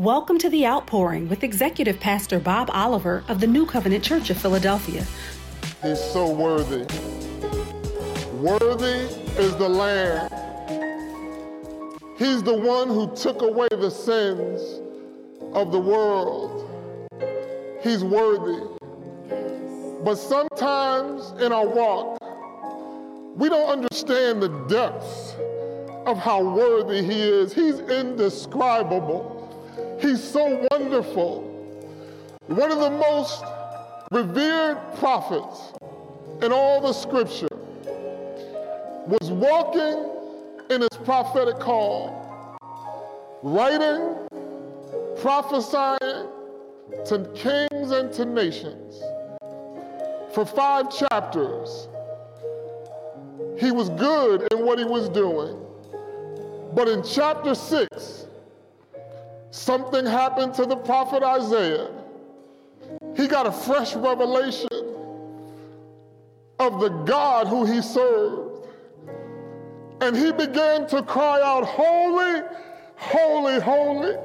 Welcome to The Outpouring with Executive Pastor Bob Oliver of the New Covenant Church of Philadelphia. He's so worthy. Worthy is the Lamb. He's the one who took away the sins of the world. He's worthy. But sometimes in our walk, we don't understand the depths of how worthy He is. He's indescribable. He's so wonderful. One of the most revered prophets in all the scripture was walking in his prophetic call, writing, prophesying to kings and to nations. For five chapters, he was good in what he was doing. But in chapter six, something happened to the prophet Isaiah. He got a fresh revelation of the God who he served. And he began to cry out, Holy, holy, holy.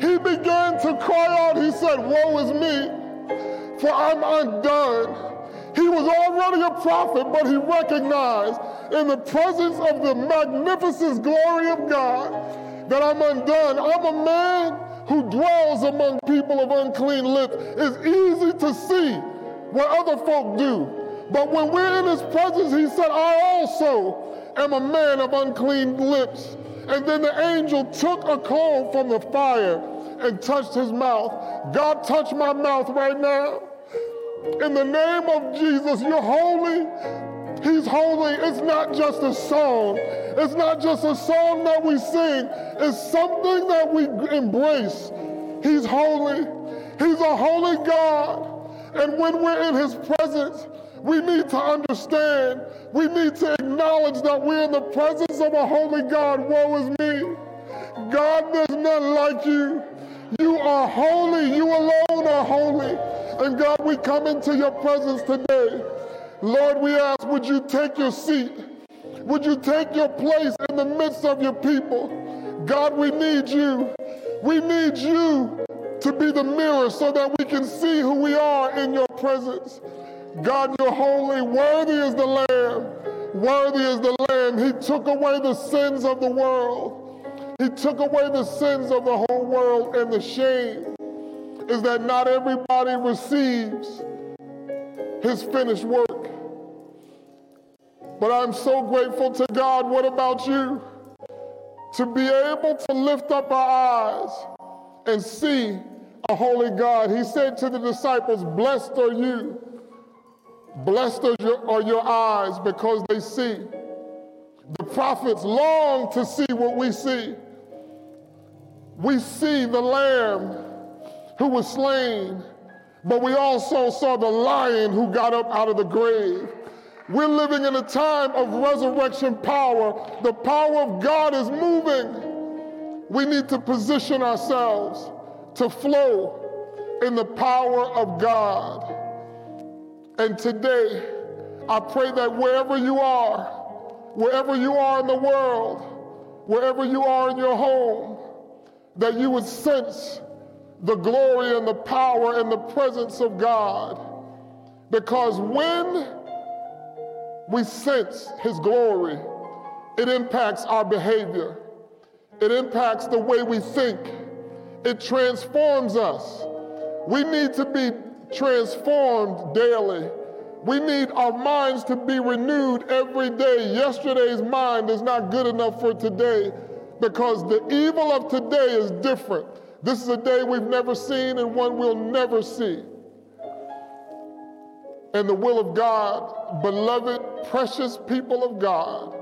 He began to cry out, he said, Woe is me, for I'm undone. He was already a prophet, but he recognized in the presence of the magnificent glory of God that I'm undone. I'm a man who dwells among people of unclean lips. It's easy to see what other folk do. But when we're in his presence, he said, I also am a man of unclean lips. And then the angel took a coal from the fire and touched his mouth. God touched my mouth right now. In the name of Jesus, you're holy. He's holy. It's not just a song. It's not just a song that we sing. It's something that we embrace. He's holy. He's a holy God. And when we're in his presence, we need to understand, we need to acknowledge that we're in the presence of a holy God. Woe is me. God, there's none like you. You are holy. You alone are holy. And God, we come into your presence today. Lord, we ask, would you take your seat? Would you take your place in the midst of your people? God, we need you. We need you to be the mirror so that we can see who we are in your presence. God, you're holy. Worthy is the Lamb. Worthy is the Lamb. He took away the sins of the world. He took away the sins of the whole world and the shame is that not everybody receives his finished work. But I'm so grateful to God. What about you? To be able to lift up our eyes and see a holy God. He said to the disciples, Blessed are you. Blessed are your, are your eyes because they see. The prophets long to see what we see. We see the Lamb who was slain, but we also saw the lion who got up out of the grave. We're living in a time of resurrection power. The power of God is moving. We need to position ourselves to flow in the power of God. And today, I pray that wherever you are, wherever you are in the world, wherever you are in your home, that you would sense the glory and the power and the presence of God. Because when we sense His glory, it impacts our behavior, it impacts the way we think, it transforms us. We need to be transformed daily. We need our minds to be renewed every day. Yesterday's mind is not good enough for today because the evil of today is different. This is a day we've never seen and one we'll never see. And the will of God, beloved, precious people of God,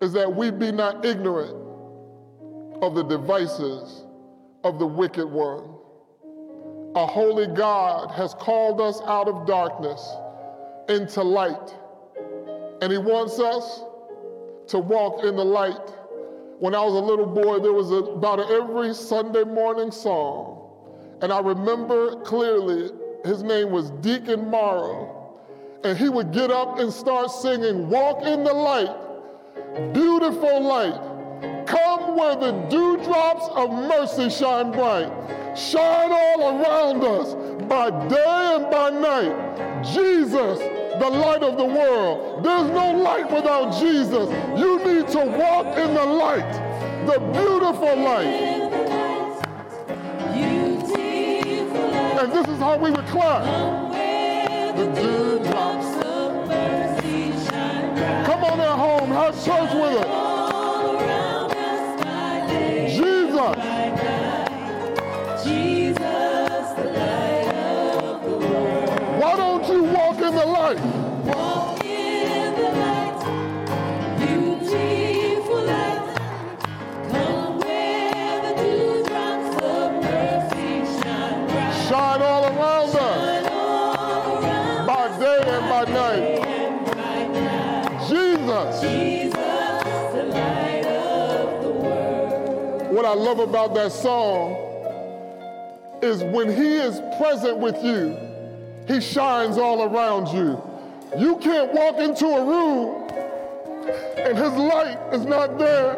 is that we be not ignorant of the devices of the wicked one. A holy God has called us out of darkness into light, and He wants us to walk in the light when I was a little boy, there was a, about every Sunday morning song. And I remember clearly his name was Deacon Morrow. And he would get up and start singing, Walk in the light, beautiful light, Come where the dewdrops of mercy shine bright. Shine all around us by day and by night. Jesus, the light of the world. There's no light without Jesus. You need to walk in the light, the beautiful light. And this is how we clap. Come on at home, have church with us. I love about that song is when He is present with you, He shines all around you. You can't walk into a room and His light is not there.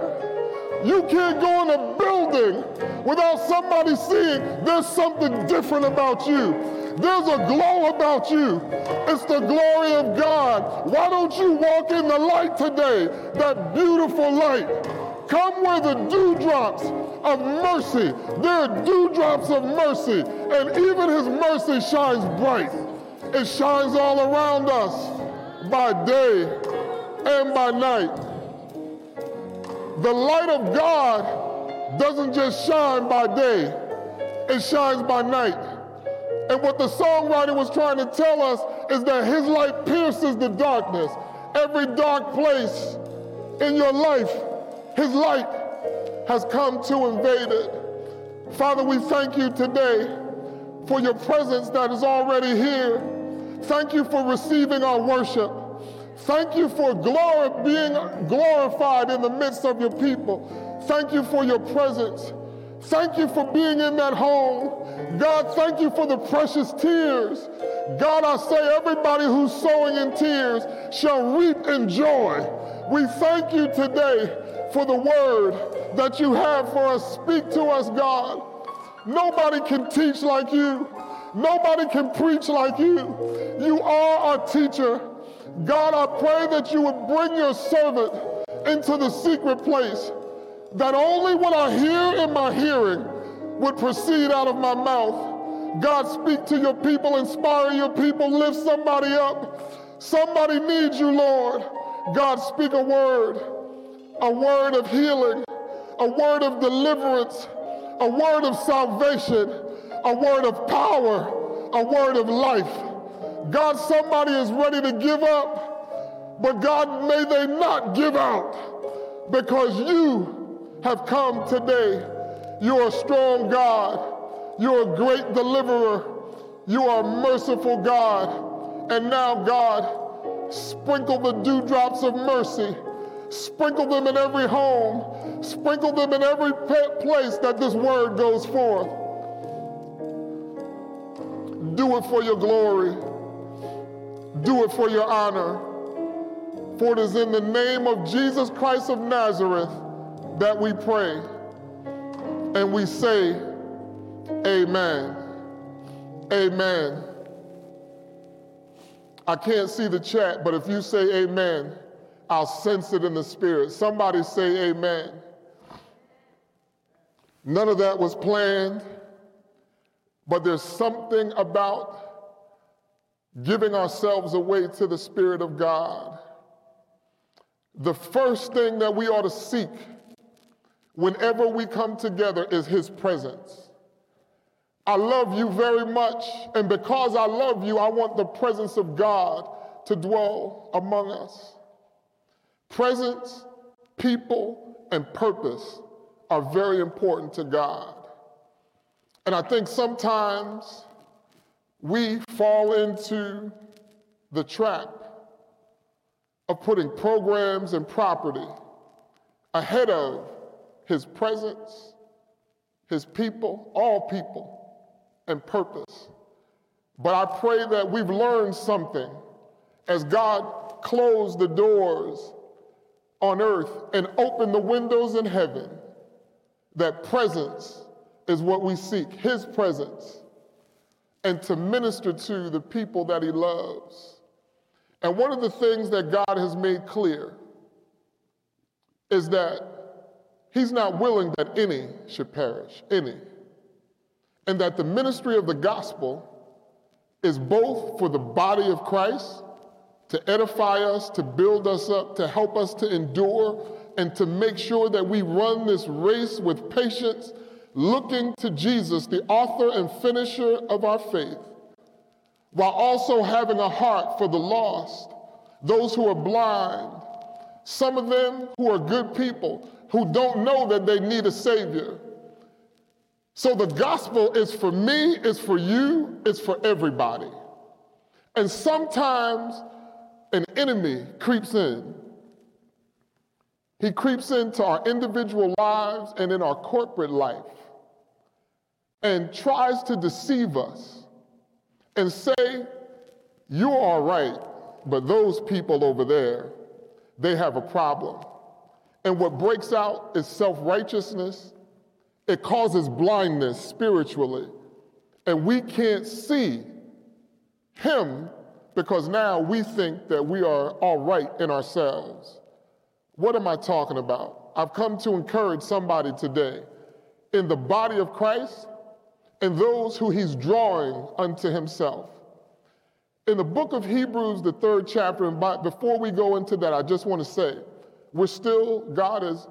You can't go in a building without somebody seeing there's something different about you. There's a glow about you. It's the glory of God. Why don't you walk in the light today? That beautiful light. Come where the dewdrops of mercy. There are dewdrops of mercy, and even his mercy shines bright. It shines all around us by day and by night. The light of God doesn't just shine by day, it shines by night. And what the songwriter was trying to tell us is that his light pierces the darkness. Every dark place in your life, his light has come to invade it. Father, we thank you today for your presence that is already here. Thank you for receiving our worship. Thank you for glory, being glorified in the midst of your people. Thank you for your presence. Thank you for being in that home. God, thank you for the precious tears. God, I say everybody who's sowing in tears shall reap in joy. We thank you today for the word that you have for us. Speak to us, God. Nobody can teach like you. Nobody can preach like you. You are our teacher. God, I pray that you would bring your servant into the secret place, that only what I hear in my hearing would proceed out of my mouth. God, speak to your people, inspire your people, lift somebody up. Somebody needs you, Lord. God, speak a word, a word of healing, a word of deliverance, a word of salvation, a word of power, a word of life. God, somebody is ready to give up, but God, may they not give out because you have come today. You're a strong God. You're a great deliverer. You are a merciful God. And now, God, sprinkle the dewdrops of mercy. Sprinkle them in every home. Sprinkle them in every place that this word goes forth. Do it for your glory. Do it for your honor. For it is in the name of Jesus Christ of Nazareth that we pray. And we say, Amen. Amen. I can't see the chat, but if you say amen, I'll sense it in the spirit. Somebody say amen. None of that was planned, but there's something about giving ourselves away to the Spirit of God. The first thing that we ought to seek whenever we come together is His presence. I love you very much, and because I love you, I want the presence of God to dwell among us. Presence, people, and purpose are very important to God. And I think sometimes we fall into the trap of putting programs and property ahead of His presence, His people, all people, and purpose. But I pray that we've learned something as God closed the doors on earth and open the windows in heaven. That presence is what we seek, His presence, and to minister to the people that He loves. And one of the things that God has made clear is that He's not willing that any should perish, any. And that the ministry of the gospel is both for the body of Christ to edify us, to build us up, to help us to endure, and to make sure that we run this race with patience, looking to Jesus, the author and finisher of our faith, while also having a heart for the lost, those who are blind, some of them who are good people who don't know that they need a Savior. So the gospel is for me, it's for you, it's for everybody. And sometimes an enemy creeps in. He creeps into our individual lives and in our corporate life and tries to deceive us and say, You're all right, but those people over there, they have a problem. And what breaks out is self righteousness, it causes blindness spiritually, and we can't see Him because now we think that we are all right in ourselves. What am I talking about? I've come to encourage somebody today in the body of Christ and those who he's drawing unto himself. In the book of Hebrews, the third chapter, and by, before we go into that, I just want to say, we're still, God has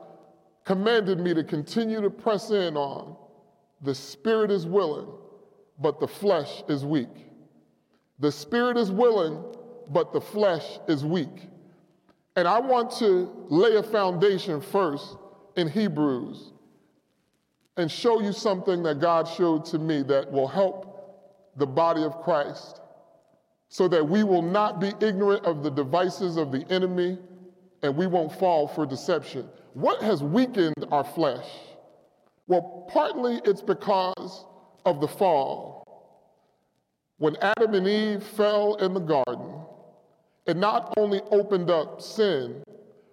commanded me to continue to press in on the spirit is willing, but the flesh is weak. The spirit is willing, but the flesh is weak. And I want to lay a foundation first in Hebrews and show you something that God showed to me that will help the body of Christ so that we will not be ignorant of the devices of the enemy and we won't fall for deception. What has weakened our flesh? Well, partly it's because of the fall. When Adam and Eve fell in the garden, it not only opened up sin,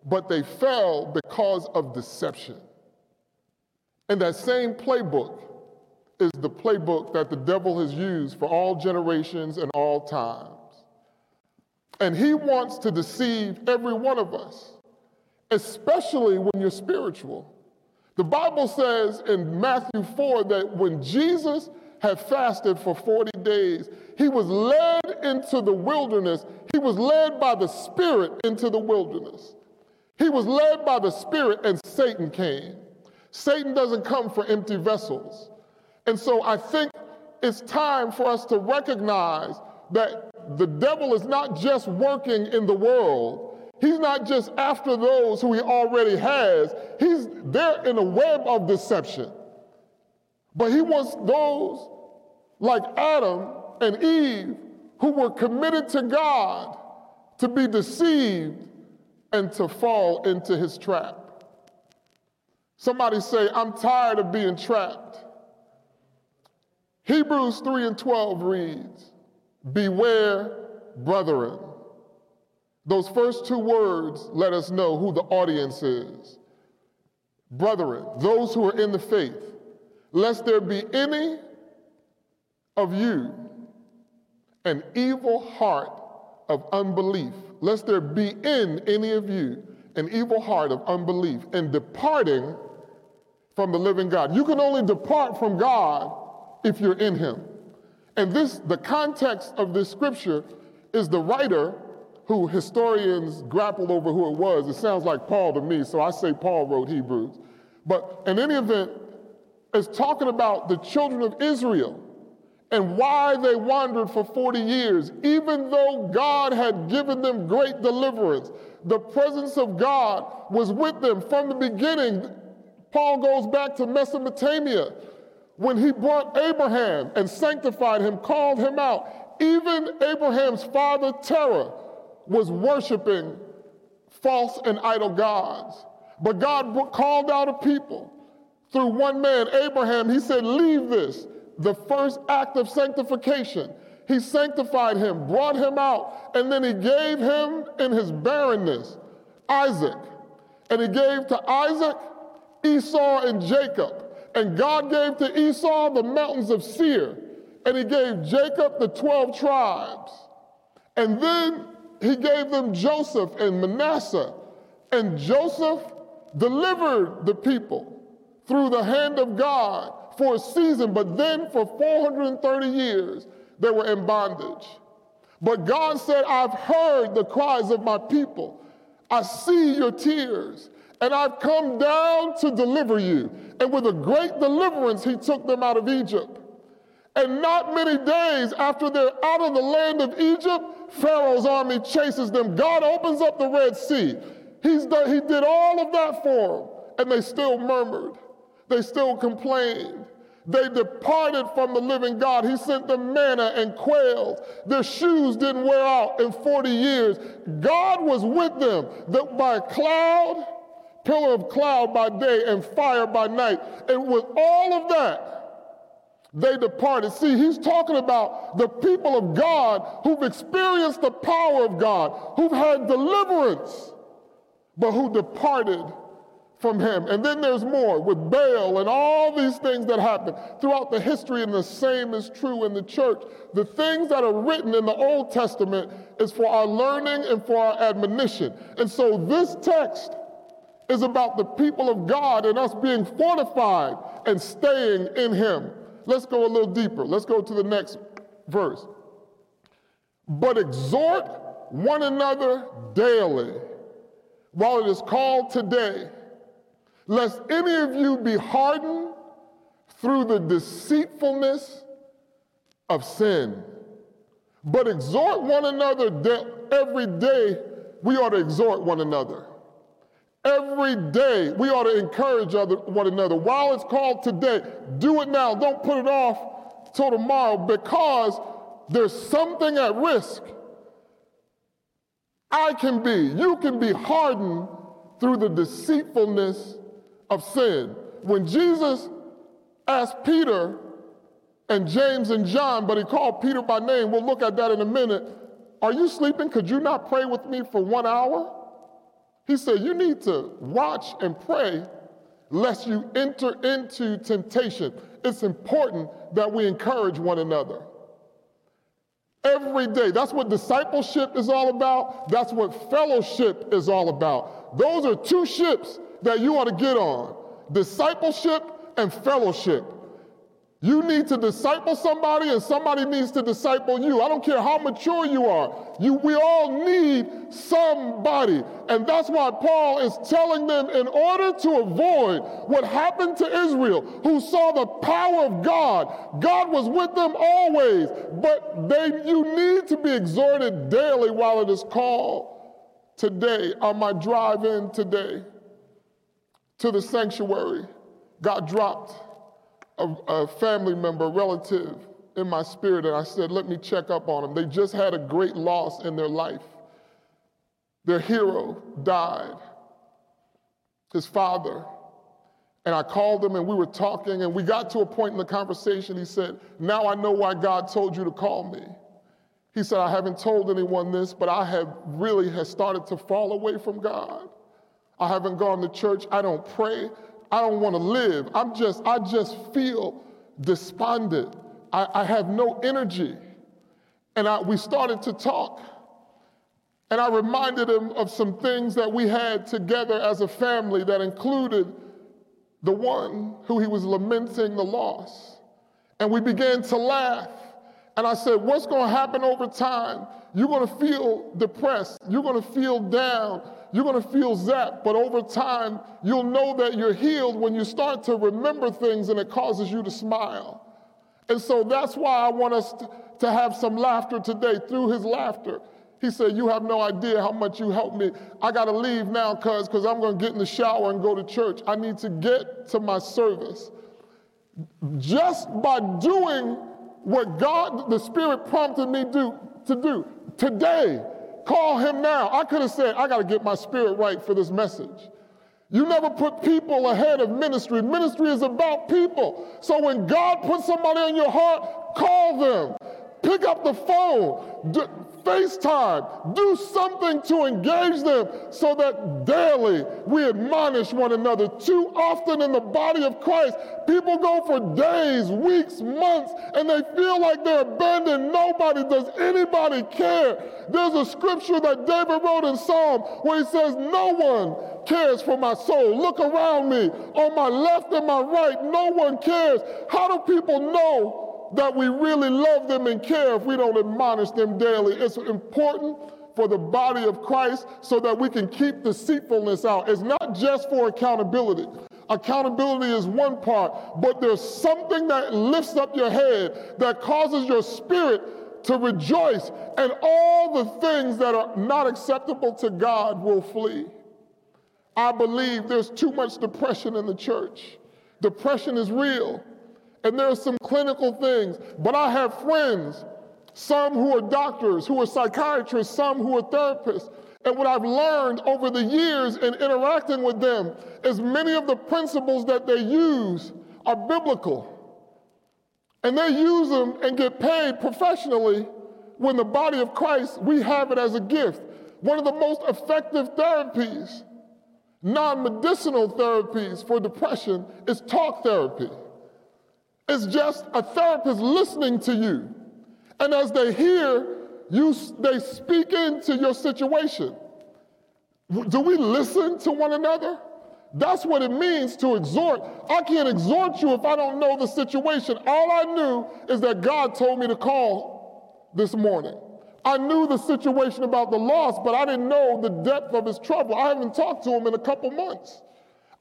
but they fell because of deception. And that same playbook is the playbook that the devil has used for all generations and all times. And he wants to deceive every one of us, especially when you're spiritual. The Bible says in Matthew 4 that when Jesus had fasted for 40 days. He was led into the wilderness. He was led by the Spirit into the wilderness. He was led by the Spirit, and Satan came. Satan doesn't come for empty vessels. And so I think it's time for us to recognize that the devil is not just working in the world. He's not just after those who he already has. He's there in a web of deception. But he wants those like Adam and Eve who were committed to God to be deceived and to fall into his trap. Somebody say, I'm tired of being trapped. Hebrews 3 and 12 reads, Beware, brethren. Those first two words let us know who the audience is. Brethren, those who are in the faith lest there be any of you an evil heart of unbelief, lest there be in any of you an evil heart of unbelief and departing from the living God. You can only depart from God if you're in Him. And this, the context of this scripture is the writer who historians grapple over who it was. It sounds like Paul to me, so I say Paul wrote Hebrews. But in any event, is talking about the children of Israel and why they wandered for 40 years, even though God had given them great deliverance. The presence of God was with them from the beginning. Paul goes back to Mesopotamia when he brought Abraham and sanctified him, called him out. Even Abraham's father, Terah, was worshiping false and idol gods. But God called out a people through one man, Abraham, he said, Leave this, the first act of sanctification. He sanctified him, brought him out, and then he gave him in his barrenness Isaac. And he gave to Isaac, Esau, and Jacob. And God gave to Esau the mountains of Seir. And he gave Jacob the 12 tribes. And then he gave them Joseph and Manasseh. And Joseph delivered the people through the hand of God for a season, but then for 430 years they were in bondage. But God said, I've heard the cries of my people. I see your tears, and I've come down to deliver you. And with a great deliverance, he took them out of Egypt. And not many days after they're out of the land of Egypt, Pharaoh's army chases them. God opens up the Red Sea. He's done, he did all of that for them, and they still murmured. They still complained. They departed from the living God. He sent them manna and quails. Their shoes didn't wear out in 40 years. God was with them that by cloud, pillar of cloud by day and fire by night. And with all of that, they departed. See, he's talking about the people of God who've experienced the power of God, who've had deliverance, but who departed from him. And then there's more with Baal and all these things that happen throughout the history, and the same is true in the church. The things that are written in the Old Testament is for our learning and for our admonition. And so this text is about the people of God and us being fortified and staying in him. Let's go a little deeper. Let's go to the next verse. But exhort one another daily while it is called today lest any of you be hardened through the deceitfulness of sin. But exhort one another da- every day, we ought to exhort one another. Every day, we ought to encourage other, one another. While it's called today, do it now. Don't put it off till tomorrow because there's something at risk. I can be, you can be hardened through the deceitfulness of sin. When Jesus asked Peter and James and John, but he called Peter by name, we'll look at that in a minute. Are you sleeping? Could you not pray with me for one hour? He said, You need to watch and pray lest you enter into temptation. It's important that we encourage one another. Every day. That's what discipleship is all about. That's what fellowship is all about. Those are two ships that you ought to get on discipleship and fellowship. You need to disciple somebody, and somebody needs to disciple you. I don't care how mature you are. You, we all need somebody. And that's why Paul is telling them in order to avoid what happened to Israel, who saw the power of God, God was with them always. But they, you need to be exhorted daily while it is called today. On my drive in today, to the sanctuary, God dropped a, a, family member, relative in my spirit, and I said, Let me check up on them. They just had a great loss in their life. Their hero died, his father. And I called him and we were talking, and we got to a point in the conversation. He said, Now I know why God told you to call me. He said, I haven't told anyone this, but I have really has started to fall away from God. I haven't gone to church. I don't pray. I don't want to live. I'm just, I just feel despondent. I, I have no energy. And I, we started to talk. And I reminded him of some things that we had together as a family that included the one who he was lamenting the loss. And we began to laugh. And I said, What's going to happen over time? You're going to feel depressed. You're going to feel down you're going to feel zapped, but over time, you'll know that you're healed when you start to remember things and it causes you to smile. And so that's why I want us to, have some laughter today through his laughter. He said, You have no idea how much you helped me. I got to leave now because because I'm going to get in the shower and go to church. I need to get to my service. Just by doing what God, the Spirit prompted me do, to do today, Call him now. I could have said, I got to get my spirit right for this message. You never put people ahead of ministry. Ministry is about people. So when God puts somebody in your heart, call them. Pick up the phone. FaceTime. Do something to engage them so that daily we admonish one another. Too often in the body of Christ, people go for days, weeks, months, and they feel like they're abandoned. Nobody does anybody care. There's a scripture that David wrote in Psalm where he says, No one cares for my soul. Look around me. On my left and my right, no one cares. How do people know that we really love them and care if we don't admonish them daily. It's important for the body of Christ so that we can keep deceitfulness out. It's not just for accountability. Accountability is one part, but there's something that lifts up your head that causes your spirit to rejoice, and all the things that are not acceptable to God will flee. I believe there's too much depression in the church. Depression is real and there's some clinical things. But I have friends, some who are doctors, who are psychiatrists, some who are therapists. And what I've learned over the years in interacting with them is many of the principles that they use are biblical. And they use them and get paid professionally when the body of Christ, we have it as a gift. One of the most effective therapies, non medicinal therapies for depression, is talk therapy. It's just a therapist listening to you. And as they hear, you, they speak into your situation. Do we listen to one another? That's what it means to exhort. I can't exhort you if I don't know the situation. All I knew is that God told me to call this morning. I knew the situation about the loss, but I didn't know the depth of his trouble. I haven't talked to him in a couple months.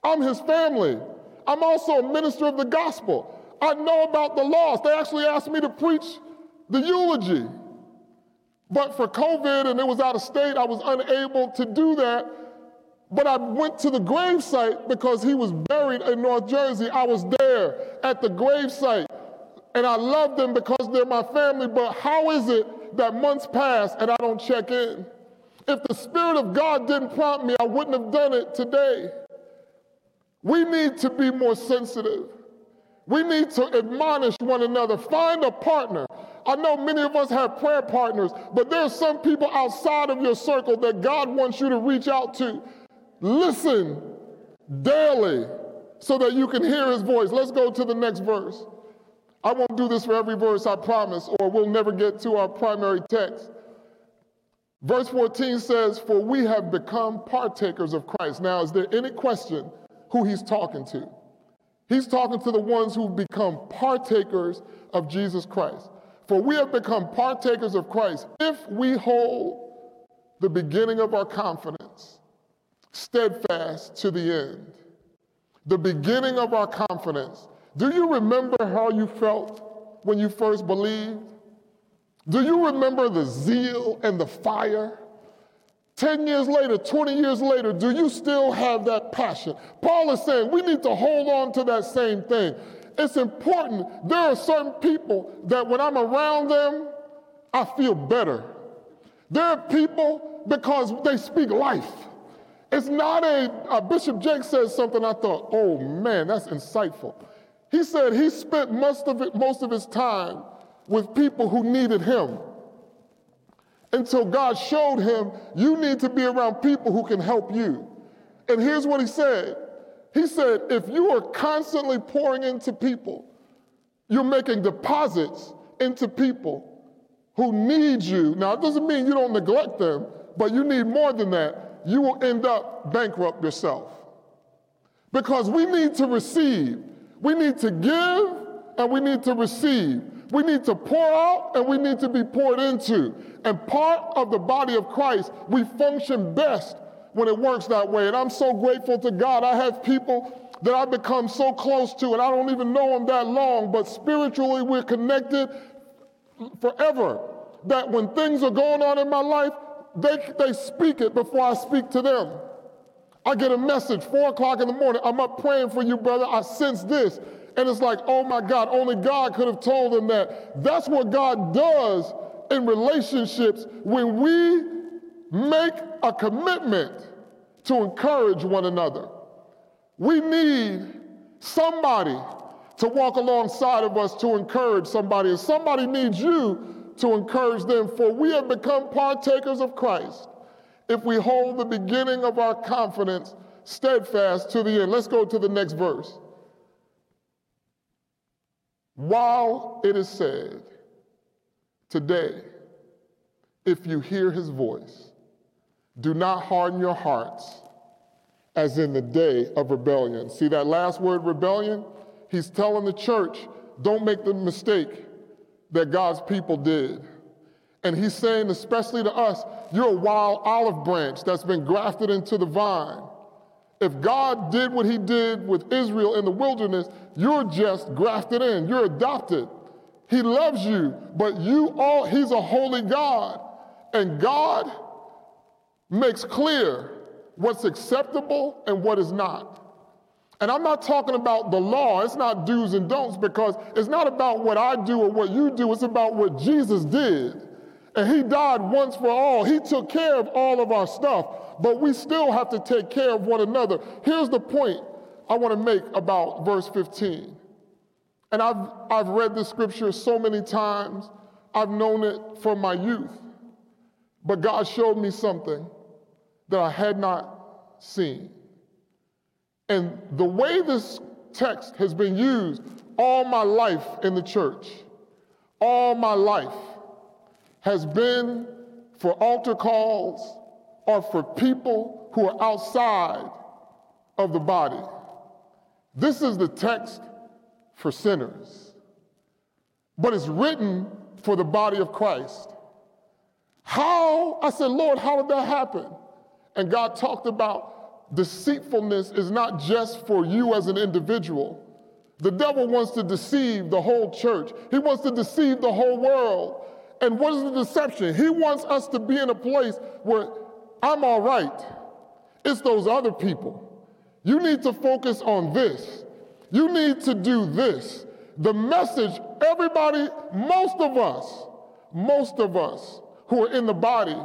I'm his family. I'm also a minister of the gospel. I know about the loss. They actually asked me to preach the eulogy. But for COVID and it was out of state, I was unable to do that. But I went to the gravesite because he was buried in North Jersey. I was there at the gravesite and I love them because they're my family. But how is it that months pass and I don't check in? If the Spirit of God didn't prompt me, I wouldn't have done it today. We need to be more sensitive. We need to admonish one another. Find a partner. I know many of us have prayer partners, but there's some people outside of your circle that God wants you to reach out to. Listen daily so that you can hear his voice. Let's go to the next verse. I won't do this for every verse, I promise, or we'll never get to our primary text. Verse 14 says, For we have become partakers of Christ. Now, is there any question who he's talking to? He's talking to the ones who've become partakers of Jesus Christ. For we have become partakers of Christ if we hold the beginning of our confidence steadfast to the end. The beginning of our confidence. Do you remember how you felt when you first believed? Do you remember the zeal and the fire? 10 years later, 20 years later, do you still have that passion? Paul is saying we need to hold on to that same thing. It's important. There are certain people that when I'm around them, I feel better. There are people because they speak life. It's not a, a Bishop Jake says something I thought, oh man, that's insightful. He said he spent most of, it, most of his time with people who needed him until God showed him, you need to be around people who can help you. And here's what he said He said, if you are constantly pouring into people, you're making deposits into people who need you. Now, it doesn't mean you don't neglect them, but you need more than that. You will end up bankrupt yourself. Because we need to receive, we need to give, and we need to receive. We need to pour out and we need to be poured into. And part of the body of Christ, we function best when it works that way. And I'm so grateful to God. I have people that I've become so close to, and I don't even know them that long, but spiritually we're connected forever. That when things are going on in my life, they, they speak it before I speak to them. I get a message, four o'clock in the morning. I'm up praying for you, brother. I sense this. And it's like, oh my God, only God could have told them that. That's what God does in relationships when we make a commitment to encourage one another. We need somebody to walk alongside of us to encourage somebody. And somebody needs you to encourage them, for we have become partakers of Christ if we hold the beginning of our confidence steadfast to the end. Let's go to the next verse. While it is said, today, if you hear his voice, do not harden your hearts as in the day of rebellion. See that last word, rebellion? He's telling the church, don't make the mistake that God's people did. And he's saying, especially to us, you're a wild olive branch that's been grafted into the vine. If God did what he did with Israel in the wilderness, you're just grafted in, you're adopted. He loves you, but you all, he's a holy God. And God makes clear what's acceptable and what is not. And I'm not talking about the law, it's not do's and don'ts because it's not about what I do or what you do, it's about what Jesus did. And he died once for all. He took care of all of our stuff, but we still have to take care of one another. Here's the point I want to make about verse 15. And I've, I've read this scripture so many times, I've known it from my youth. But God showed me something that I had not seen. And the way this text has been used all my life in the church, all my life, has been for altar calls or for people who are outside of the body. This is the text for sinners, but it's written for the body of Christ. How? I said, Lord, how did that happen? And God talked about deceitfulness is not just for you as an individual. The devil wants to deceive the whole church, he wants to deceive the whole world. And what is the deception? He wants us to be in a place where I'm all right. It's those other people. You need to focus on this. You need to do this. The message, everybody, most of us, most of us who are in the body,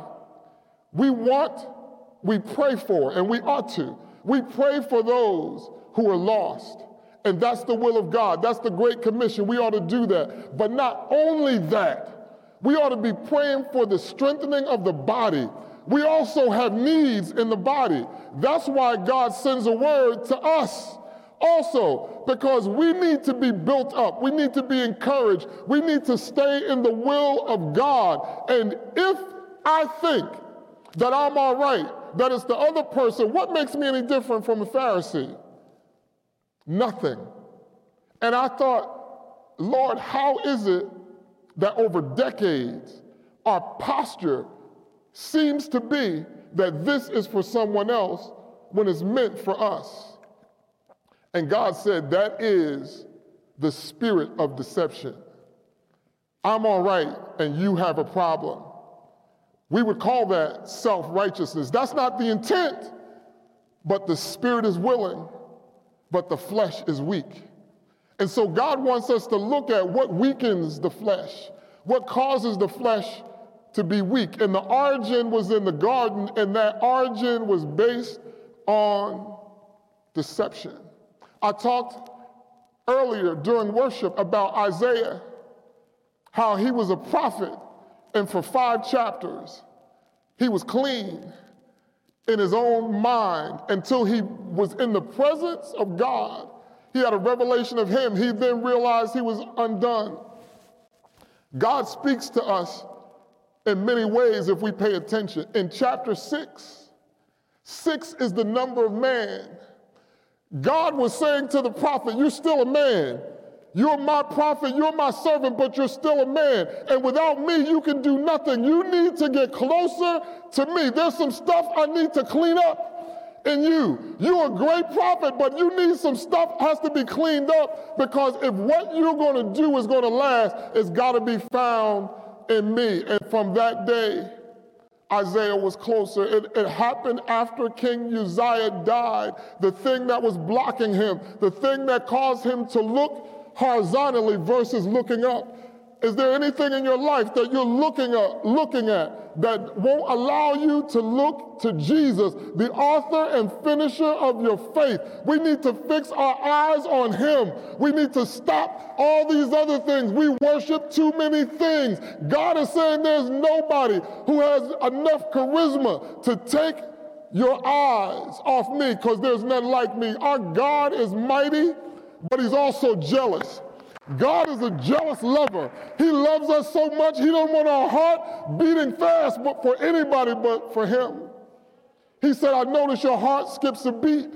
we want, we pray for, and we ought to. We pray for those who are lost. And that's the will of God. That's the Great Commission. We ought to do that. But not only that, we ought to be praying for the strengthening of the body. We also have needs in the body. That's why God sends a word to us also, because we need to be built up. We need to be encouraged. We need to stay in the will of God. And if I think that I'm all right, that it's the other person, what makes me any different from a Pharisee? Nothing. And I thought, Lord, how is it that over decades, our posture seems to be that this is for someone else when it's meant for us. And God said, that is the spirit of deception. I'm all right and you have a problem. We would call that self righteousness. That's not the intent, but the spirit is willing, but the flesh is weak. And so God wants us to look at what weakens the flesh, what causes the flesh to be weak. And the origin was in the garden, and that origin was based on deception. I talked earlier during worship about Isaiah, how he was a prophet, and for five chapters, he was clean in his own mind until he was in the presence of God he had a revelation of him. He then realized he was undone. God speaks to us in many ways if we pay attention. In chapter six, six is the number of man. God was saying to the prophet, You're still a man. You're my prophet, you're my servant, but you're still a man. And without me, you can do nothing. You need to get closer to me. There's some stuff I need to clean up in you. You're a great prophet, but you need some stuff has to be cleaned up because if what you're going to do is going to last, it's got to be found in me. And from that day, Isaiah was closer. It, it, happened after King Uzziah died. The thing that was blocking him, the thing that caused him to look horizontally versus looking up, Is there anything in your life that you're looking at, looking at that won't allow you to look to Jesus, the author and finisher of your faith? We need to fix our eyes on him. We need to stop all these other things. We worship too many things. God is saying there's nobody who has enough charisma to take your eyes off me because there's none like me. Our God is mighty, but he's also jealous. God is a jealous lover. He loves us so much, He don't want our heart beating fast but for anybody but for Him. He said, I notice your heart skips a beat.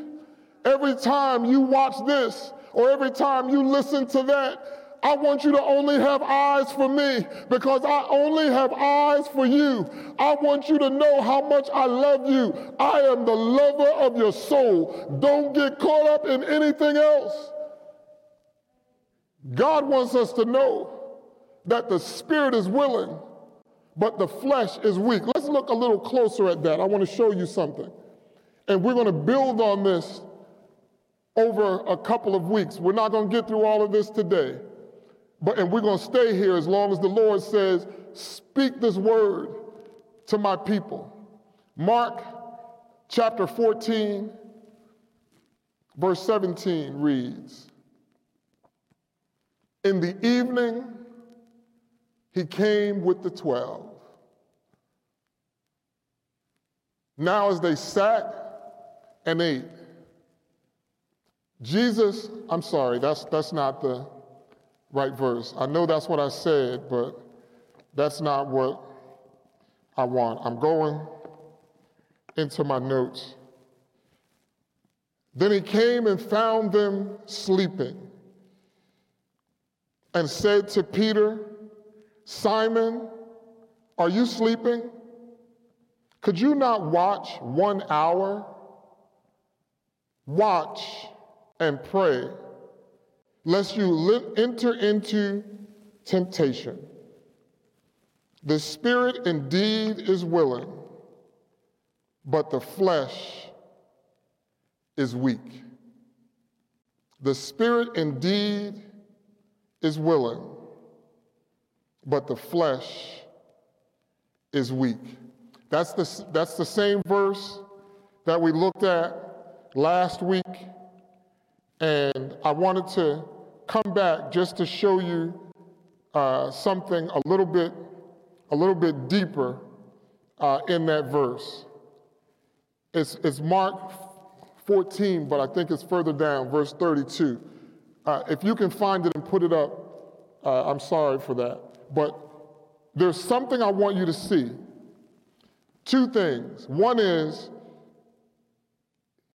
Every time you watch this or every time you listen to that, I want you to only have eyes for me because I only have eyes for you. I want you to know how much I love you. I am the lover of your soul. Don't get caught up in anything else. God wants us to know that the spirit is willing, but the flesh is weak. Let's look a little closer at that. I want to show you something. And we're going to build on this over a couple of weeks. We're not going to get through all of this today. But and we're going to stay here as long as the Lord says, "Speak this word to my people." Mark chapter 14 verse 17 reads, in the evening, he came with the twelve. Now, as they sat and ate, Jesus, I'm sorry, that's, that's not the right verse. I know that's what I said, but that's not what I want. I'm going into my notes. Then he came and found them sleeping and said to Peter, Simon, are you sleeping? Could you not watch one hour? Watch and pray, lest you enter into temptation. The spirit indeed is willing, but the flesh is weak. The spirit indeed is willing, but the flesh is weak. That's the, that's the same verse that we looked at last week. And I wanted to come back just to show you uh, something a little bit, a little bit deeper uh, in that verse. It's, it's Mark 14, but I think it's further down, verse 32. Uh, if you can find it and put it up, uh, I'm sorry for that. But there's something I want you to see. Two things. One is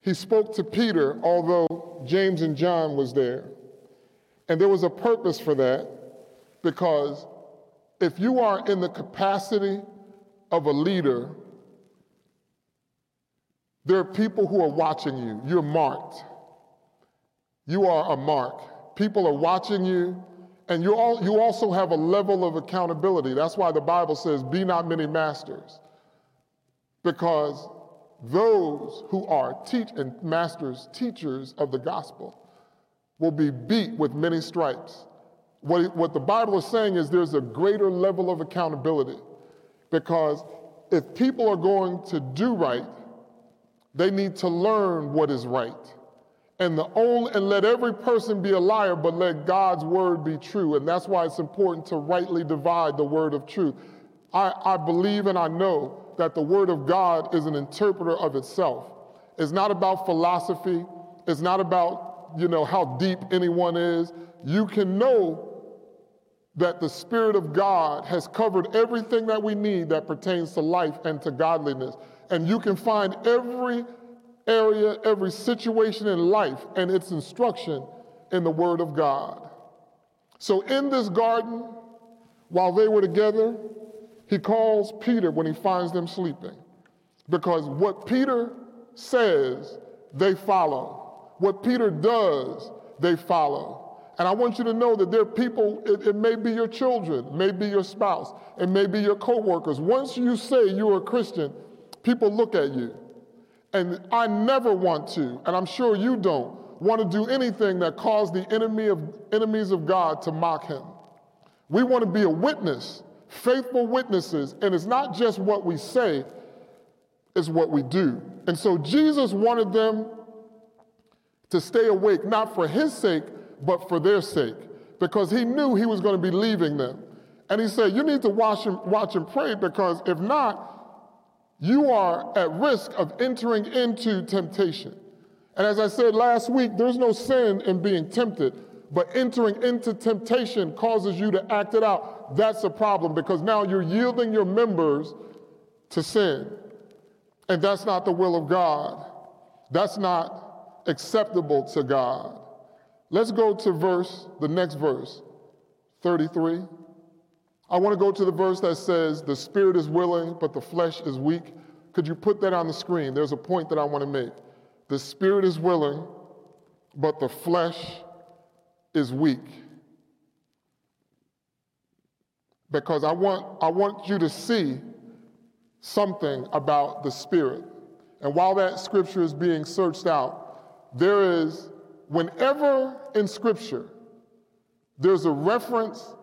he spoke to Peter, although James and John was there. And there was a purpose for that because if you are in the capacity of a leader, there are people who are watching you. You're marked. You are a mark. People are watching you, and you, all, you also have a level of accountability. That's why the Bible says, Be not many masters. Because those who are teach and masters, teachers of the gospel, will be beat with many stripes. What, what the Bible is saying is there's a greater level of accountability because if people are going to do right, they need to learn what is right and the only and let every person be a liar but let god's word be true. And that's why it's important to rightly divide the word of truth. I, I believe and i know that the word of god is an interpreter of itself. It's not about philosophy. It's not about you know how deep anyone is. You can know that the spirit of god has covered everything that we need that pertains to life and to godliness. And you can find every area, every situation in life and its instruction in the Word of God. So in this garden, while they were together, he calls Peter when he finds them sleeping. Because what Peter says, they follow. What Peter does, they follow. And I want you to know that there are people, it, it may be your children, may be your spouse, it may be your coworkers. Once you say you're a Christian, people look at you. And I never want to, and I'm sure you don't, want to do anything that cause the enemy of, enemies of God to mock him. We want to be a witness, faithful witnesses, and it's not just what we say, it's what we do. And so Jesus wanted them to stay awake, not for his sake, but for their sake, because he knew he was going to be leaving them. And he said, You need to watch and, watch and pray, because if not, you are at risk of entering into temptation. And as I said last week, there's no sin in being tempted, but entering into temptation causes you to act it out. That's a problem because now you're yielding your members to sin. And that's not the will of God. That's not acceptable to God. Let's go to verse, the next verse, 33. I want to go to the verse that says, The spirit is willing, but the flesh is weak. Could you put that on the screen? There's a point that I want to make. The spirit is willing, but the flesh is weak. Because I want, I want you to see something about the spirit. And while that scripture is being searched out, there is, whenever in scripture, there's a reference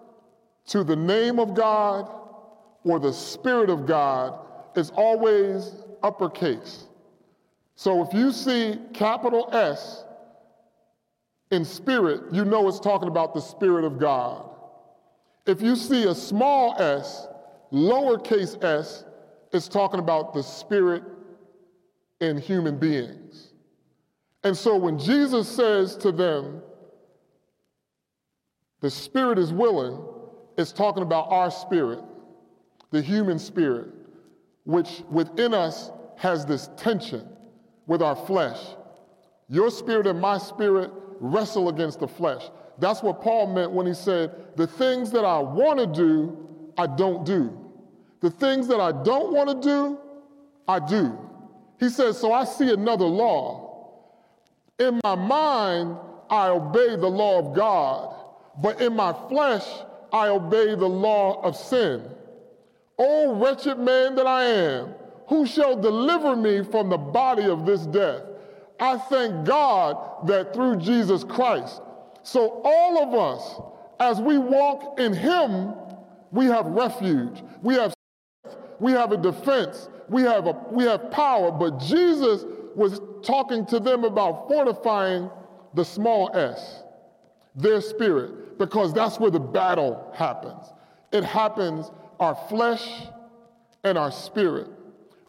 to the name of God or the Spirit of God is always uppercase. So if you see capital S in spirit, you know it's talking about the Spirit of God. If you see a small s, lowercase s, it's talking about the Spirit in human beings. And so when Jesus says to them, the Spirit is willing, it's talking about our spirit, the human spirit, which within us has this tension with our flesh. Your spirit and my spirit wrestle against the flesh. That's what Paul meant when he said, The things that I want to do, I don't do. The things that I don't want to do, I do. He says, So I see another law. In my mind, I obey the law of God, but in my flesh, I obey the law of sin. O wretched man that I am, who shall deliver me from the body of this death? I thank God that through Jesus Christ. So, all of us, as we walk in Him, we have refuge, we have we have a defense, we have, a, we have power. But Jesus was talking to them about fortifying the small s, their spirit, because that's where the battle happens. It happens our flesh and our spirit,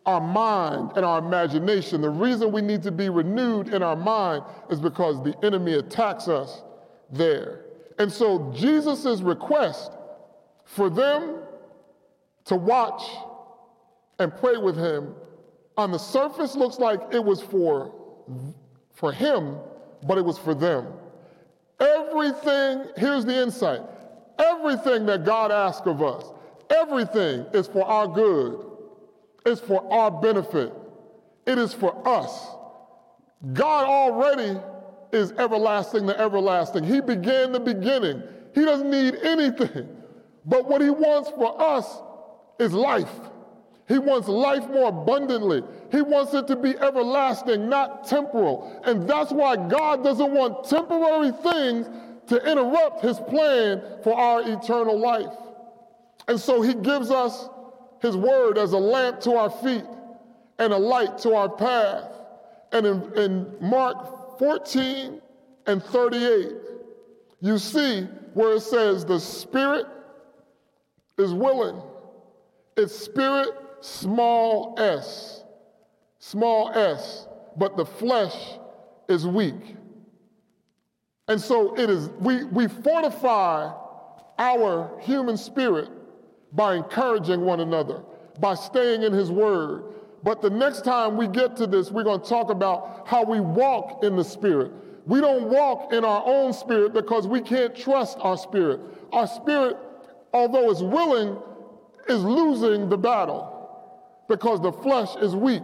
our mind and our imagination. The reason we need to be renewed in our mind is because the enemy attacks us there. And so Jesus' request for them to watch and pray with him on the surface looks like it was for, for him, but it was for them. Everything, here's the insight everything that God asks of us, everything is for our good, it's for our benefit, it is for us. God already is everlasting the everlasting. He began the beginning. He doesn't need anything. But what he wants for us is life. He wants life more abundantly. He wants it to be everlasting, not temporal. And that's why God doesn't want temporary things to interrupt his plan for our eternal life. And so he gives us his word as a lamp to our feet and a light to our path. And in, in Mark 14 and 38, you see where it says the spirit is willing. It's spirit small s, small s, but the flesh is weak. And so it is, we, we fortify our human spirit by encouraging one another, by staying in His Word. But the next time we get to this, we're going to talk about how we walk in the Spirit. We don't walk in our own spirit because we can't trust our spirit. Our spirit, although it's willing, is losing the battle because the flesh is weak.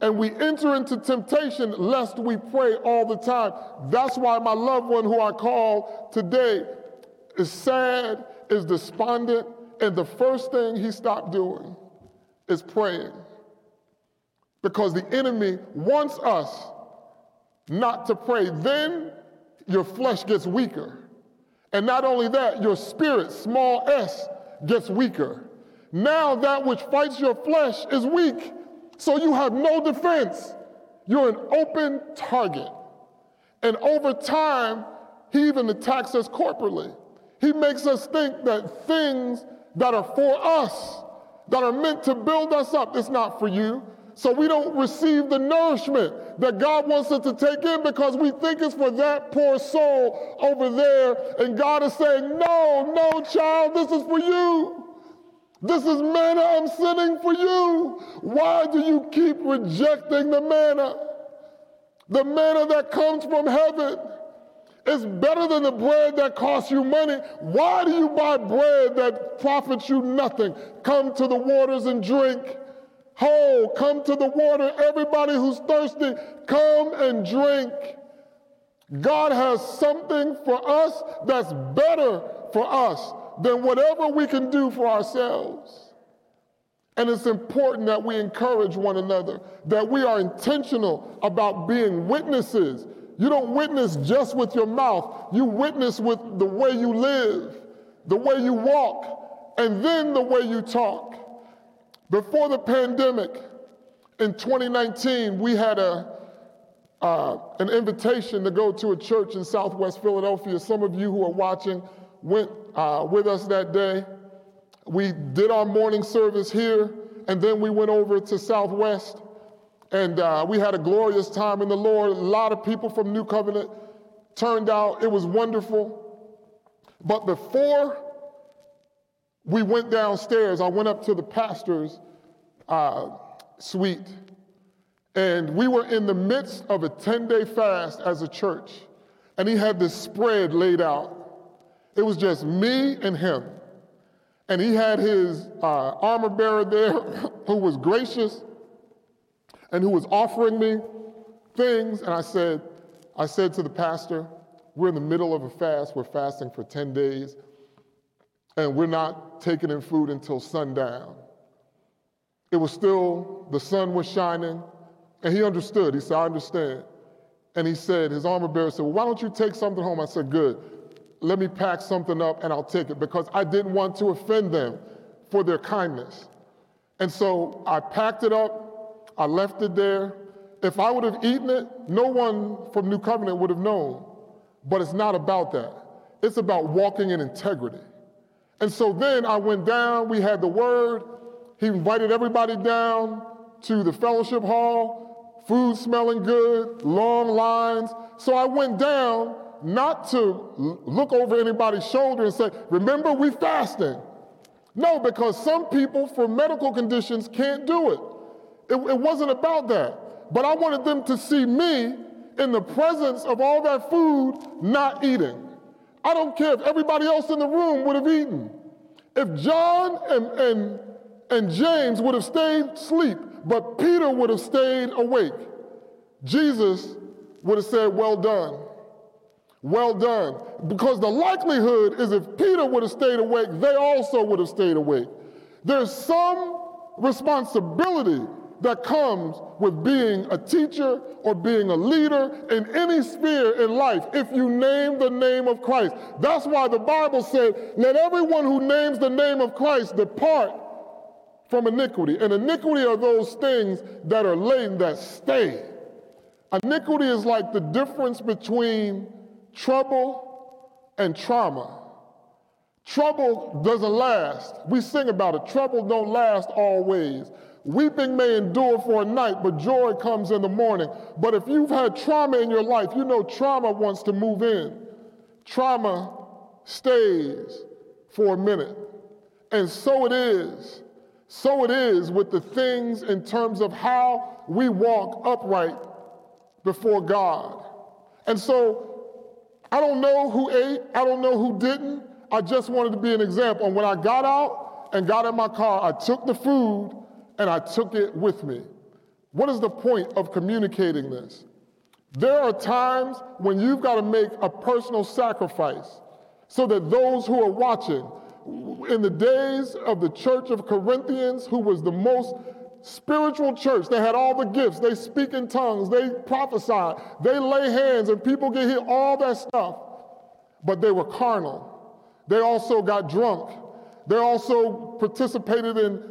And we enter into temptation lest we pray all the time. That's why my loved one who I call today is sad, is despondent, and the first thing he stopped doing is praying. Because the enemy wants us not to pray. Then your flesh gets weaker. And not only that, your spirit, small s, gets weaker. Now that which fights your flesh is weak. So you have no defense. You're an open target. And over time, he even attacks us corporately. He makes us think that things that are for us, that are meant to build us up, it's not for you. So we don't receive the nourishment that God wants us to take in because we think it's for that poor soul over there. And God is saying, No, no, child, this is for you. This is manna I'm sending for you. Why do you keep rejecting the manna? The manna that comes from heaven is better than the bread that costs you money. Why do you buy bread that profits you nothing? Come to the waters and drink. Ho, come to the water. Everybody who's thirsty, come and drink. God has something for us that's better for us than whatever we can do for ourselves. And it's important that we encourage one another, that we are intentional about being witnesses. You don't witness just with your mouth, you witness with the way you live, the way you walk, and then the way you talk. Before the pandemic, in 2019, we had a, uh, an invitation to go to a church in Southwest Philadelphia. Some of you who are watching went uh, with us that day. We did our morning service here, and then we went over to Southwest, and uh, we had a glorious time in the Lord. A lot of people from New Covenant turned out. It was wonderful. But before we went downstairs, I went up to the pastor's uh, suite, and we were in the midst of a 10 day fast as a church, and he had this spread laid out. It was just me and him. And he had his uh, armor bearer there who was gracious and who was offering me things. And I said, I said to the pastor, we're in the middle of a fast. We're fasting for 10 days. And we're not taking in food until sundown. It was still, the sun was shining. And he understood. He said, I understand. And he said, his armor bearer said, Well, why don't you take something home? I said, Good let me pack something up and I'll take it because I didn't want to offend them for their kindness. And so I packed it up, I left it there. If I would have eaten it, no one from New Covenant would have known. But it's not about that. It's about walking in integrity. And so then I went down, we had the word. He invited everybody down to the fellowship hall, food smelling good, long lines. So I went down not to look over anybody's shoulder and say, remember, we fasting. No, because some people for medical conditions can't do it. it. It wasn't about that. But I wanted them to see me in the presence of all that food not eating. I don't care if everybody else in the room would have eaten. If John and, and, and James would have stayed asleep, but Peter would have stayed awake, Jesus would have said, Well done. Well done. Because the likelihood is if Peter would have stayed awake, they also would have stayed awake. There's some responsibility that comes with being a teacher or being a leader in any sphere in life if you name the name of Christ. That's why the Bible said, Let everyone who names the name of Christ depart from iniquity. And iniquity are those things that are latent that stay. Iniquity is like the difference between trouble and trauma. Trouble doesn't last. We sing about it. Trouble don't last always. Weeping may endure for a night, but joy comes in the morning. But if you've had trauma in your life, you know trauma wants to move in. Trauma stays for a minute. And so it is. So it is with the things in terms of how we walk upright before God. And so I don't know who ate, I don't know who didn't. I just wanted to be an example. And when I got out and got in my car, I took the food and I took it with me. What is the point of communicating this? There are times when you've got to make a personal sacrifice so that those who are watching, in the days of the church of Corinthians, who was the most spiritual church. They had all the gifts. They speak in tongues. They prophesy. They lay hands and people get healed, all that stuff. but they were carnal. They also got drunk. They also participated in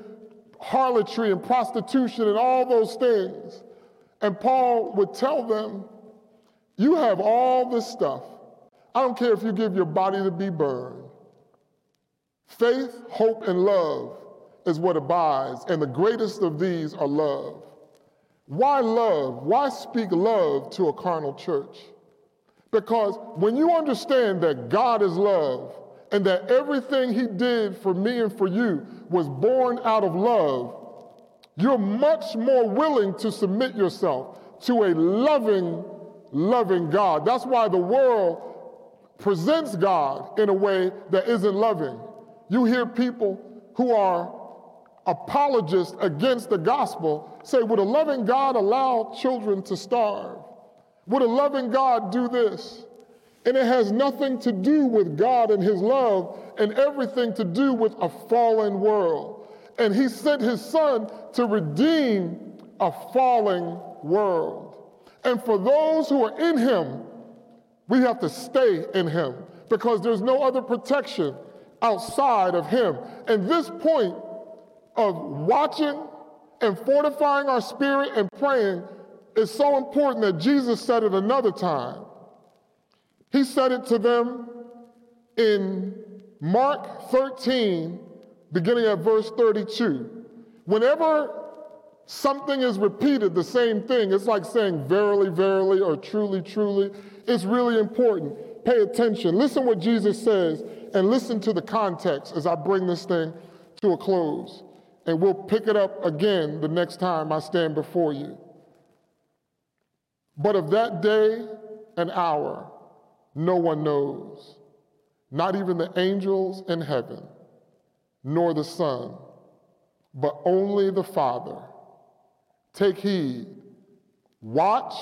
harlotry and prostitution and all those things. And Paul would tell them, You have all this stuff. I don't care if you give your body to be burned. Faith, hope, and love is what abides, and the greatest of these are love. Why love? Why speak love to a carnal church? Because when you understand that God is love and that everything He did for me and for you was born out of love, you're much more willing to submit yourself to a loving, loving God. That's why the world presents God in a way that isn't loving. You hear people who are apologists against the gospel say, Would a loving God allow children to starve? Would a loving God do this? And it has nothing to do with God and His love and everything to do with a fallen world. And He sent His Son to redeem a falling world. And for those who are in Him, we have to stay in Him because there's no other protection outside of Him. And this point of watching and fortifying our spirit and praying is so important that Jesus said it another time. He said it to them in Mark 13, beginning at verse 32. Whenever something is repeated, the same thing, it's like saying verily, verily, or truly, truly. It's really important. Pay attention. Listen what Jesus says and listen to the context as I bring this thing to a close. And we'll pick it up again the next time I stand before you. But of that day and hour, no one knows, not even the angels in heaven, nor the Son, but only the Father. Take heed, watch,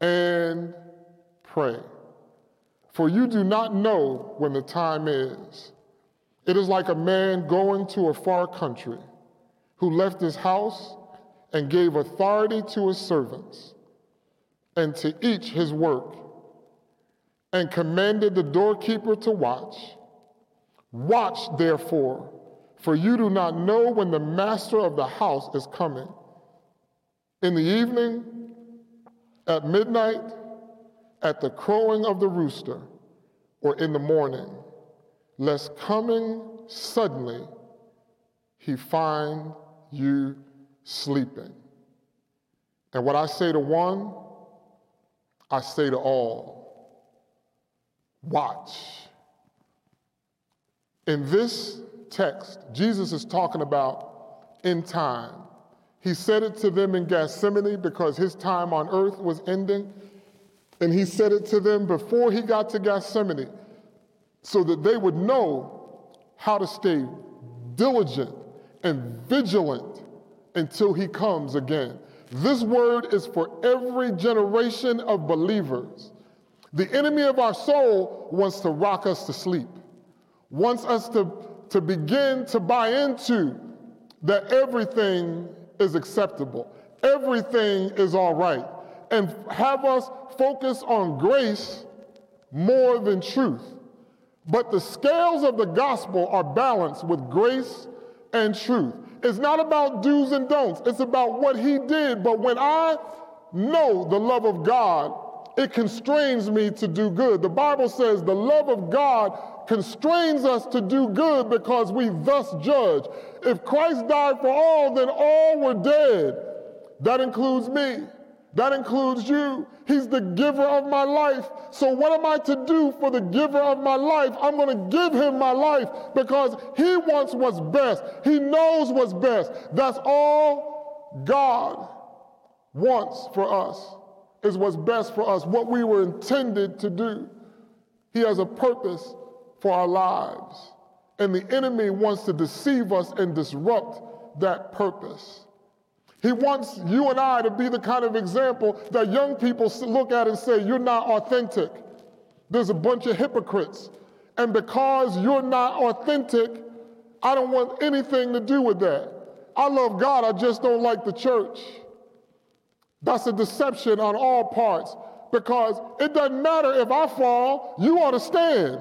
and pray. For you do not know when the time is. It is like a man going to a far country who left his house and gave authority to his servants and to each his work, and commanded the doorkeeper to watch. Watch, therefore, for you do not know when the master of the house is coming. In the evening, at midnight, at the crowing of the rooster, or in the morning, lest coming suddenly he find you sleeping. And what I say to one, I say to all, watch. In this text, Jesus is talking about in time. He said it to them in Gethsemane because his time on earth was ending. And he said it to them before he got to Gethsemane so that they would know how to stay diligent and vigilant until he comes again. This word is for every generation of believers. The enemy of our soul wants to rock us to sleep, wants us to, to begin to buy into that everything is acceptable, everything is all right, and have us focus on grace more than truth. But the scales of the gospel are balanced with grace and truth. It's not about do's and don'ts, it's about what he did. But when I know the love of God, it constrains me to do good. The Bible says the love of God constrains us to do good because we thus judge. If Christ died for all, then all were dead. That includes me. That includes you. He's the giver of my life. So, what am I to do for the giver of my life? I'm going to give him my life because he wants what's best. He knows what's best. That's all God wants for us, is what's best for us, what we were intended to do. He has a purpose for our lives. And the enemy wants to deceive us and disrupt that purpose. He wants you and I to be the kind of example that young people look at and say, You're not authentic. There's a bunch of hypocrites. And because you're not authentic, I don't want anything to do with that. I love God, I just don't like the church. That's a deception on all parts. because it doesn't matter if I fall, you ought to stand.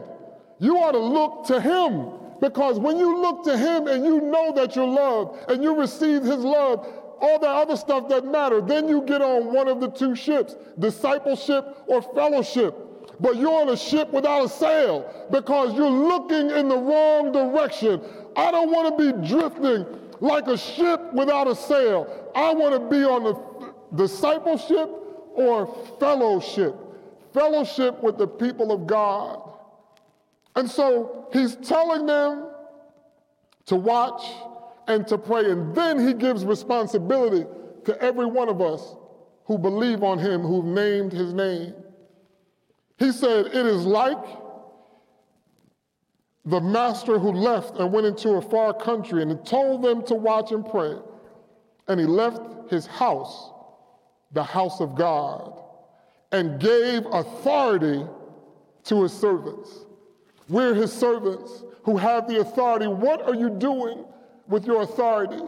You ought to look to him because when you look to him and you know that you're loved and you receive his love, all that other stuff doesn't matter. Then you get on one of the two ships, discipleship or fellowship. But you're on a ship without a sail because you're looking in the wrong direction. I don't want to be drifting like a ship without a sail. I want to be on the discipleship or fellowship, fellowship with the people of God. And so he's telling them to watch and to pray. And then he gives responsibility to every one of us who believe on him, who've named his name. He said, It is like the master who left and went into a far country and told them to watch and pray. And he left his house, the house of God, and gave authority to his servants. We're his servants who have the authority. What are you doing with your authority?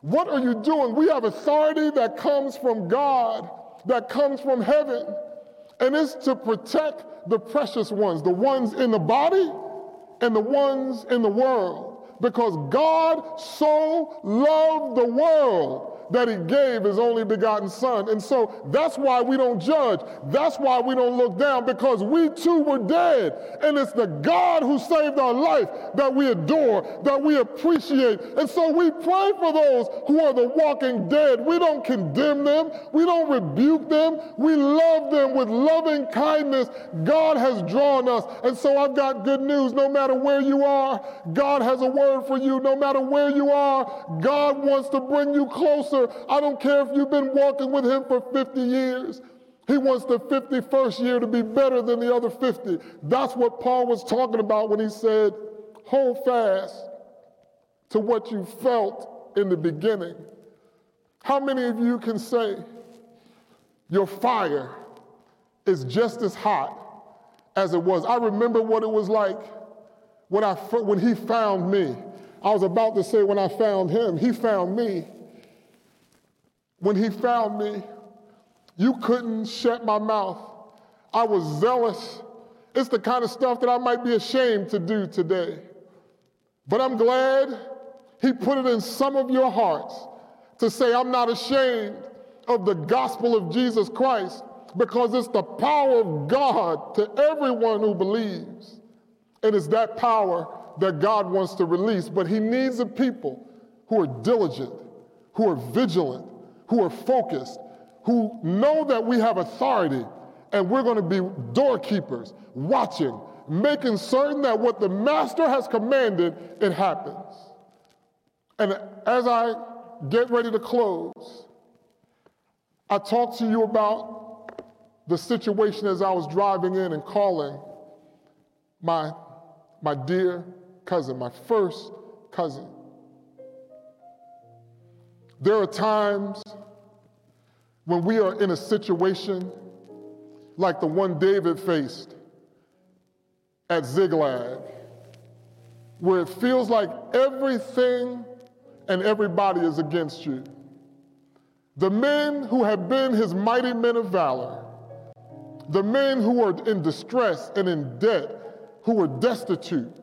What are you doing? We have authority that comes from God, that comes from heaven, and it's to protect the precious ones, the ones in the body and the ones in the world. Because God so loved the world that he gave his only begotten son. And so that's why we don't judge. That's why we don't look down because we too were dead. And it's the God who saved our life that we adore, that we appreciate. And so we pray for those who are the walking dead. We don't condemn them. We don't rebuke them. We love them with loving kindness. God has drawn us. And so I've got good news. No matter where you are, God has a word for you. No matter where you are, God wants to bring you closer. I don't care if you've been walking with Him for 50 years. He wants the 51st year to be better than the other 50. That's what Paul was talking about when he said, hold fast to what you felt in the beginning. How many of you can say your fire is just as hot as it was? I remember what it was like when, I, when he found me. I was about to say when I found him, he found me. When he found me, you couldn't shut my mouth. I was zealous. It's the kind of stuff that I might be ashamed to do today. But I'm glad he put it in some of your hearts to say, I'm not ashamed of the gospel of Jesus Christ because it's the power of God to everyone who believes. And it's that power that God wants to release. But he needs a people who are diligent, who are vigilant, who are focused, who know that we have authority and we're going to be doorkeepers, watching, making certain that what the master has commanded, it happens. And as I get ready to close, I talked to you about the situation as I was driving in and calling my, my dear cousin, my first cousin. There are times when we are in a situation like the one David faced at Ziklag, where it feels like everything and everybody is against you. The men who have been his mighty men of valor, the men who were in distress and in debt, who were destitute,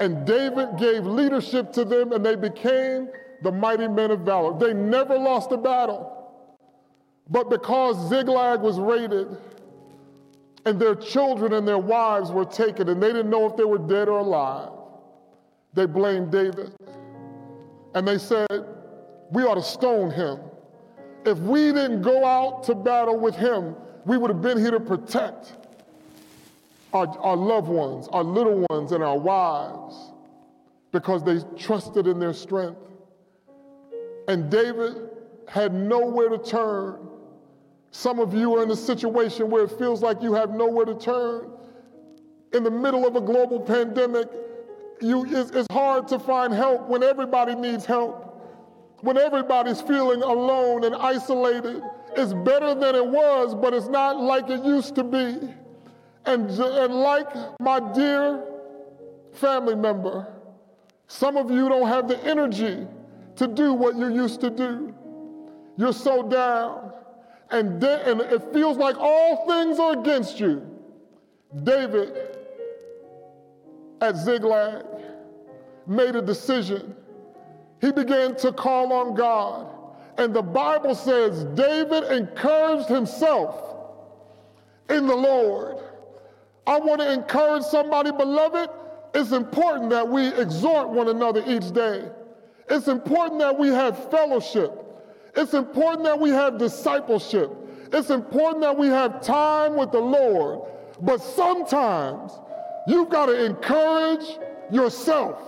and David gave leadership to them and they became the mighty men of valor. They never lost a battle. But because Ziklag was raided and their children and their wives were taken and they didn't know if they were dead or alive, they blamed David. And they said, We ought to stone him. If we didn't go out to battle with him, we would have been here to protect our, our loved ones, our little ones, and our wives because they trusted in their strength. And David had nowhere to turn some of you are in a situation where it feels like you have nowhere to turn. In the middle of a global pandemic, you, it's, it's hard to find help when everybody needs help. When everybody's feeling alone and isolated, it's better than it was, but it's not like it used to be. And, and like my dear family member, some of you don't have the energy to do what you used to do. You're so down. and, da- and it feels like all things are against you, David at Ziklag made a decision. He began to call on God. And the Bible says David encouraged himself in the Lord. I want to encourage somebody, beloved. It's important that we exhort one another each day. It's important that we have fellowship. It's important that we have discipleship. It's important that we have time with the Lord. But sometimes you've got to encourage yourself.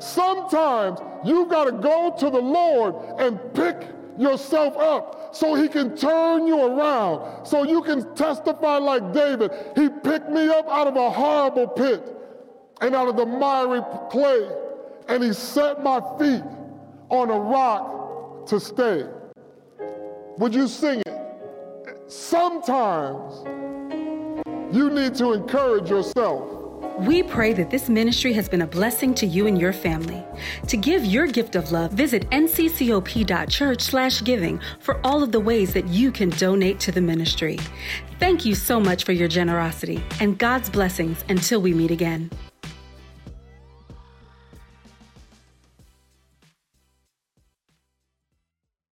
Sometimes you've got to go to the Lord and pick yourself up so he can turn you around, so you can testify like David. He picked me up out of a horrible pit and out of the miry clay, and he set my feet on a rock to stay. Would you sing it? Sometimes you need to encourage yourself. We pray that this ministry has been a blessing to you and your family. To give your gift of love, visit nccop.church/giving for all of the ways that you can donate to the ministry. Thank you so much for your generosity and God's blessings until we meet again.